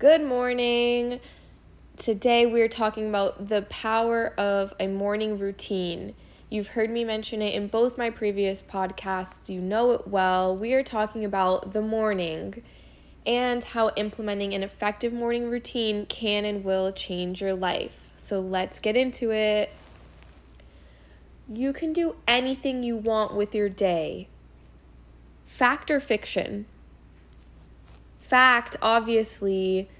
Good morning. Today we're talking about the power of a morning routine. You've heard me mention it in both my previous podcasts, you know it well. We are talking about the morning and how implementing an effective morning routine can and will change your life. So let's get into it. You can do anything you want with your day. Fact or fiction? Fact, obviously,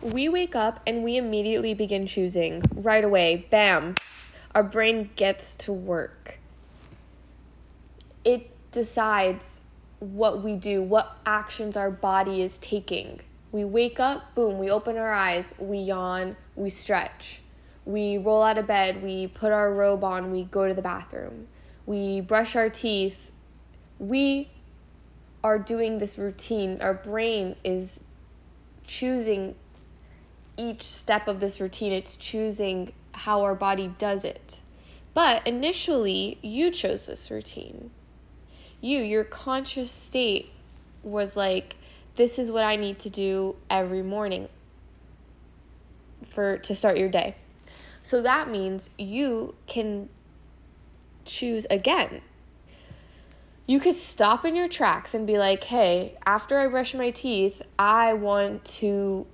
we wake up and we immediately begin choosing right away. Bam. Our brain gets to work. It decides what we do, what actions our body is taking. We wake up, boom, we open our eyes, we yawn, we stretch. We roll out of bed, we put our robe on, we go to the bathroom. We brush our teeth. We are doing this routine. Our brain is choosing each step of this routine, it's choosing how our body does it. But initially, you chose this routine. You, your conscious state was like, this is what I need to do every morning for to start your day. So that means you can choose again. You could stop in your tracks and be like, hey, after I brush my teeth, I want to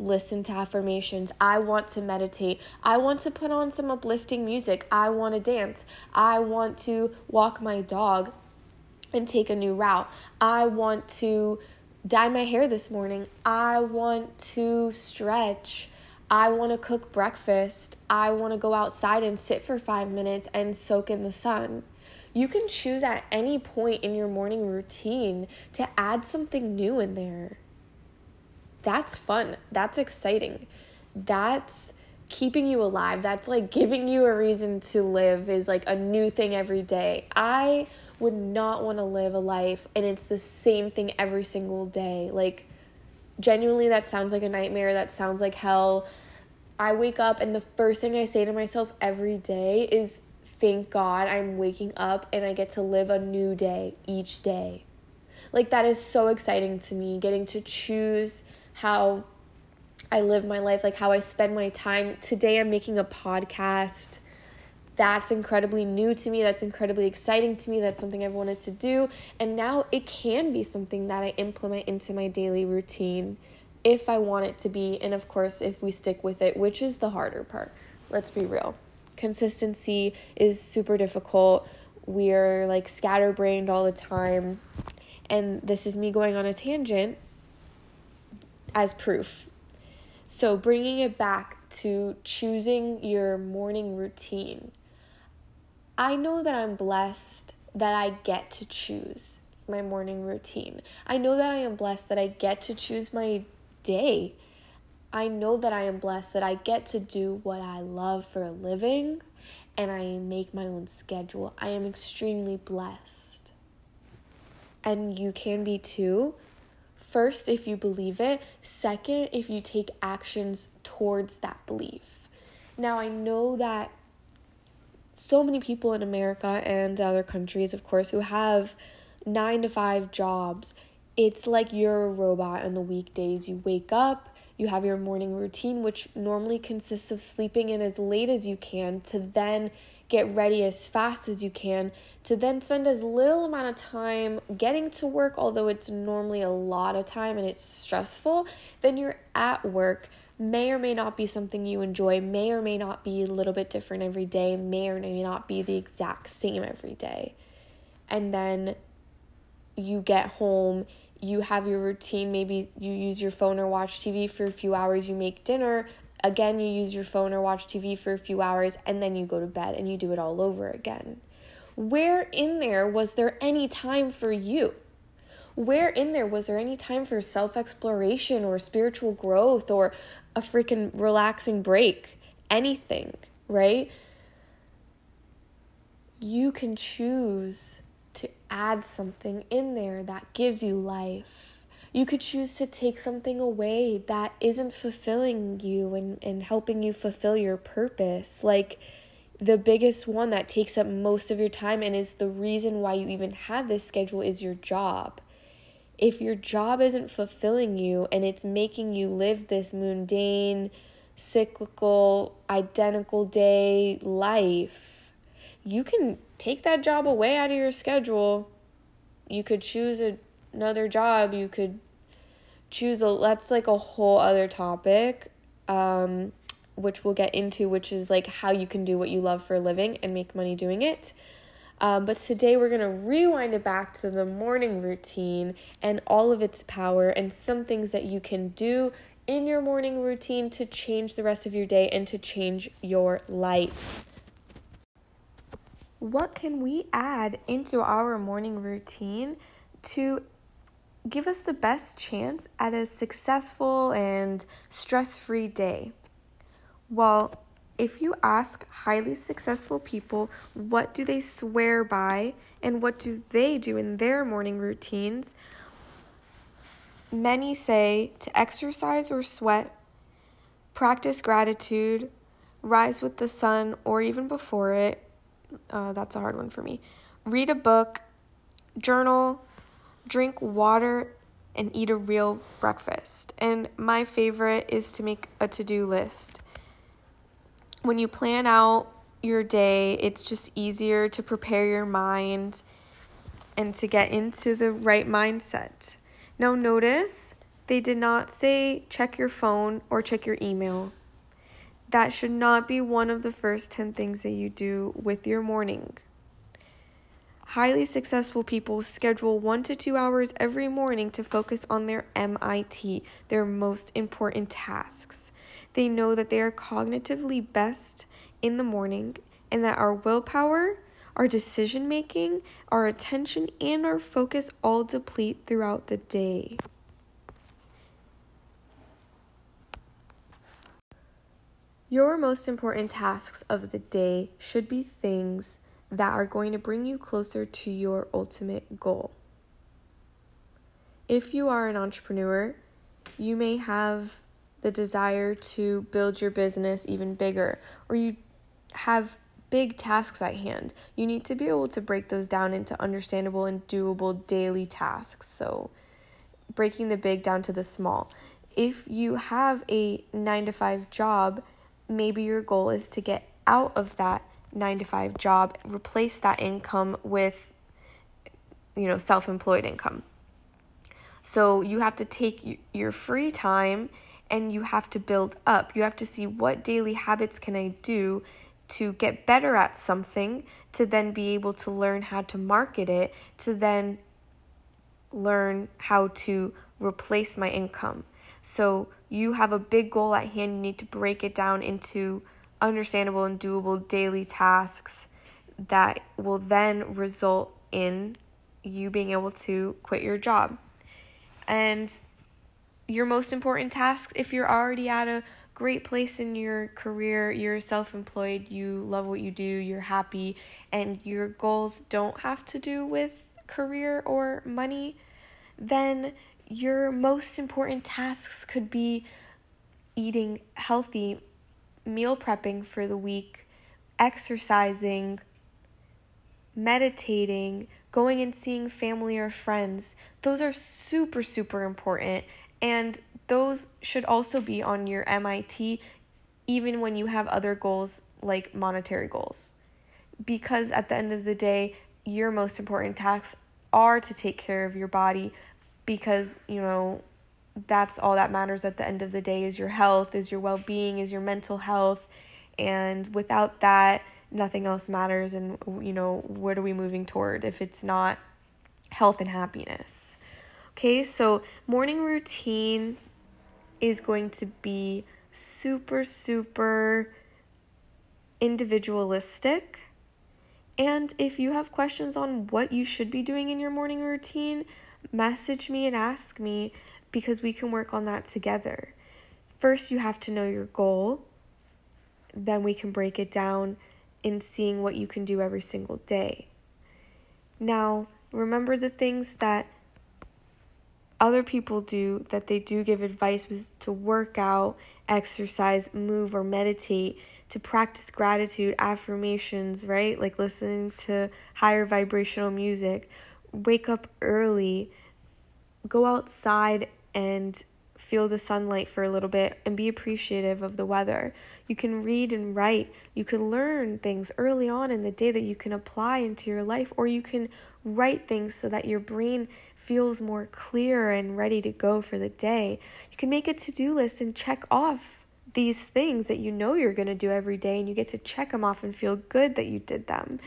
listen to affirmations. I want to meditate. I want to put on some uplifting music. I want to dance. I want to walk my dog and take a new route. I want to dye my hair this morning. I want to stretch. I want to cook breakfast. I want to go outside and sit for five minutes and soak in the sun. You can choose at any point in your morning routine to add something new in there. That's fun. That's exciting. That's keeping you alive. That's like giving you a reason to live, is like a new thing every day. I would not want to live a life and it's the same thing every single day. Like, genuinely that sounds like a nightmare that sounds like hell i wake up and the first thing i say to myself every day is thank god i'm waking up and i get to live a new day each day like that is so exciting to me getting to choose how i live my life like how i spend my time today i'm making a podcast that's incredibly new to me. That's incredibly exciting to me. That's something I've wanted to do. And now it can be something that I implement into my daily routine if I want it to be. And of course, if we stick with it, which is the harder part. Let's be real. Consistency is super difficult. We're like scatterbrained all the time. And this is me going on a tangent as proof. So, bringing it back to choosing your morning routine. I know that I'm blessed that I get to choose my morning routine. I know that I am blessed that I get to choose my day. I know that I am blessed that I get to do what I love for a living and I make my own schedule. I am extremely blessed. And you can be too. First, if you believe it. Second, if you take actions towards that belief. Now, I know that so many people in America and other countries, of course, who have nine to five jobs. It's like you're a robot on the weekdays. You wake up, you have your morning routine, which normally consists of sleeping in as late as you can to then get ready as fast as you can, to then spend as little amount of time getting to work, although it's normally a lot of time and it's stressful. Then you're at work may or may not be something you enjoy, may or may not be a little bit different every day, may or may not be the exact same every day. And then you get home, you have your routine, maybe you use your phone or watch TV for a few hours, you make dinner, again, you use your phone or watch TV for a few hours, and then you go to bed and you do it all over again. Where in there was there any time for you? where in there was there any time for self exploration or spiritual growth or a freaking relaxing break? Anything, right? You can choose to add something in there that gives you life. You could choose to take something away that isn't fulfilling you and, and helping you fulfill your purpose. Like the biggest one that takes up most of your time and is the reason why you even have this schedule is your job if your job isn't fulfilling you and it's making you live this mundane, cyclical, identical day life, you can take that job away out of your schedule. You could choose a, another job. You could choose a, that's like a whole other topic, um, which we'll get into, which is like how you can do what you love for a living and make money doing it. Um, but today we're going to rewind it back to the morning routine and all of its power and some things that you can do in your morning routine to change the rest of your day and to change your life. What can we add into our morning routine to give us the best chance at a successful and stress free day? Well, if you ask highly successful people what do they swear by and what do they do in their morning routines, many say to exercise or sweat, practice gratitude, rise with the sun or even before it. Uh, that's a hard one for me. Read a book, journal, drink water, and eat a real breakfast. And my favorite is to make a to do list when you plan out your day, it's just easier to prepare your mind and to get into the right mindset. Now, notice they did not say check your phone or check your email. That should not be one of the first 10 things that you do with your morning. Highly successful people schedule one to two hours every morning to focus on their MIT, their most important tasks. They know that they are cognitively best in the morning and that our willpower, our decision making, our attention, and our focus all deplete throughout the day. Your most important tasks of the day should be things that are going to bring you closer to your ultimate goal. If you are an entrepreneur, you may have the desire to build your business even bigger, or you have big tasks at hand, you need to be able to break those down into understandable and doable daily tasks. So, breaking the big down to the small. If you have a nine to five job, maybe your goal is to get out of that nine to five job, replace that income with, you know, self employed income. So, you have to take your free time and you have to build up. You have to see what daily habits can I do to get better at something, to then be able to learn how to market it, to then learn how to replace my income. So you have a big goal at hand, you need to break it down into understandable and doable daily tasks that will then result in you being able to quit your job. And your most important tasks if you're already at a great place in your career, you're self employed, you love what you do, you're happy, and your goals don't have to do with career or money, then your most important tasks could be eating healthy, meal prepping for the week, exercising, meditating, going and seeing family or friends. Those are super, super important and those should also be on your MIT, even when you have other goals like monetary goals. Because at the end of the day, your most important tasks are to take care of your body because, you know, that's all that matters at the end of the day is your health, is your well being, is your mental health. And without that, nothing else matters. And, you know, what are we moving toward if it's not health and happiness? Okay, so morning routine is going to be super, super individualistic. And if you have questions on what you should be doing in your morning routine, message me and ask me because we can work on that together. First, you have to know your goal. Then we can break it down in seeing what you can do every single day. Now, remember the things that other people do that they do give advice was to work out, exercise, move, or meditate, to practice gratitude, affirmations, right? Like listening to higher vibrational music, wake up early, go outside and feel the sunlight for a little bit and be appreciative of the weather. You can read and write. You can learn things early on in the day that you can apply into your life, or you can write things so that your brain feels more clear and ready to go for the day. You can make a to do list and check off these things that you know you're going to do every day, and you get to check them off and feel good that you did them.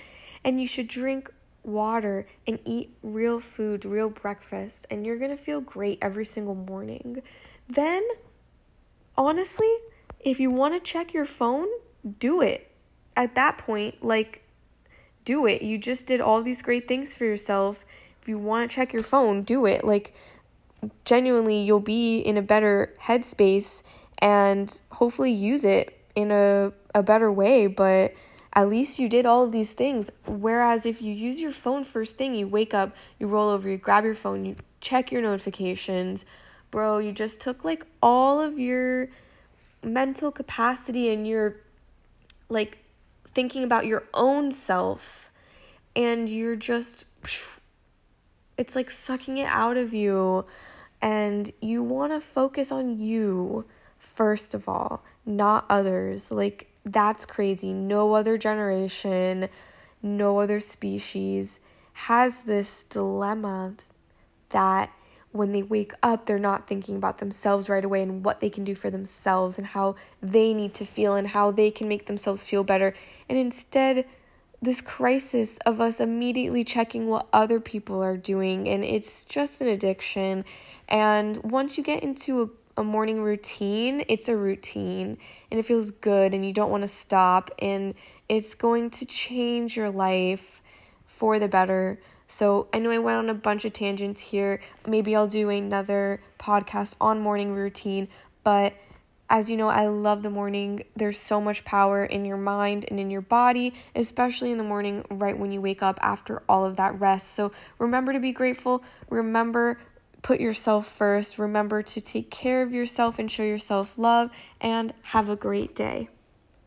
And you should drink water and eat real food, real breakfast, and you're going to feel great every single morning. Then, honestly, if you want to check your phone, do it. At that point, like, do it. You just did all these great things for yourself. If you want to check your phone, do it. Like, genuinely, you'll be in a better headspace and hopefully use it in a, a better way. But at least you did all of these things. Whereas if you use your phone first thing, you wake up, you roll over, you grab your phone, you check your notifications, bro, you just took like all of your mental capacity and your like thinking about your own self and you're just it's like sucking it out of you and you want to focus on you first of all, not others. Like that's crazy. No other generation, no other species has this dilemma that when they wake up, they're not thinking about themselves right away and what they can do for themselves and how they need to feel and how they can make themselves feel better. And instead, this crisis of us immediately checking what other people are doing, and it's just an addiction. And once you get into a a morning routine, it's a routine and it feels good and you don't want to stop and it's going to change your life for the better. So, I know I went on a bunch of tangents here. Maybe I'll do another podcast on morning routine, but as you know, I love the morning. There's so much power in your mind and in your body, especially in the morning, right when you wake up after all of that rest. So remember to be grateful. Remember Put yourself first. Remember to take care of yourself and show yourself love, and have a great day.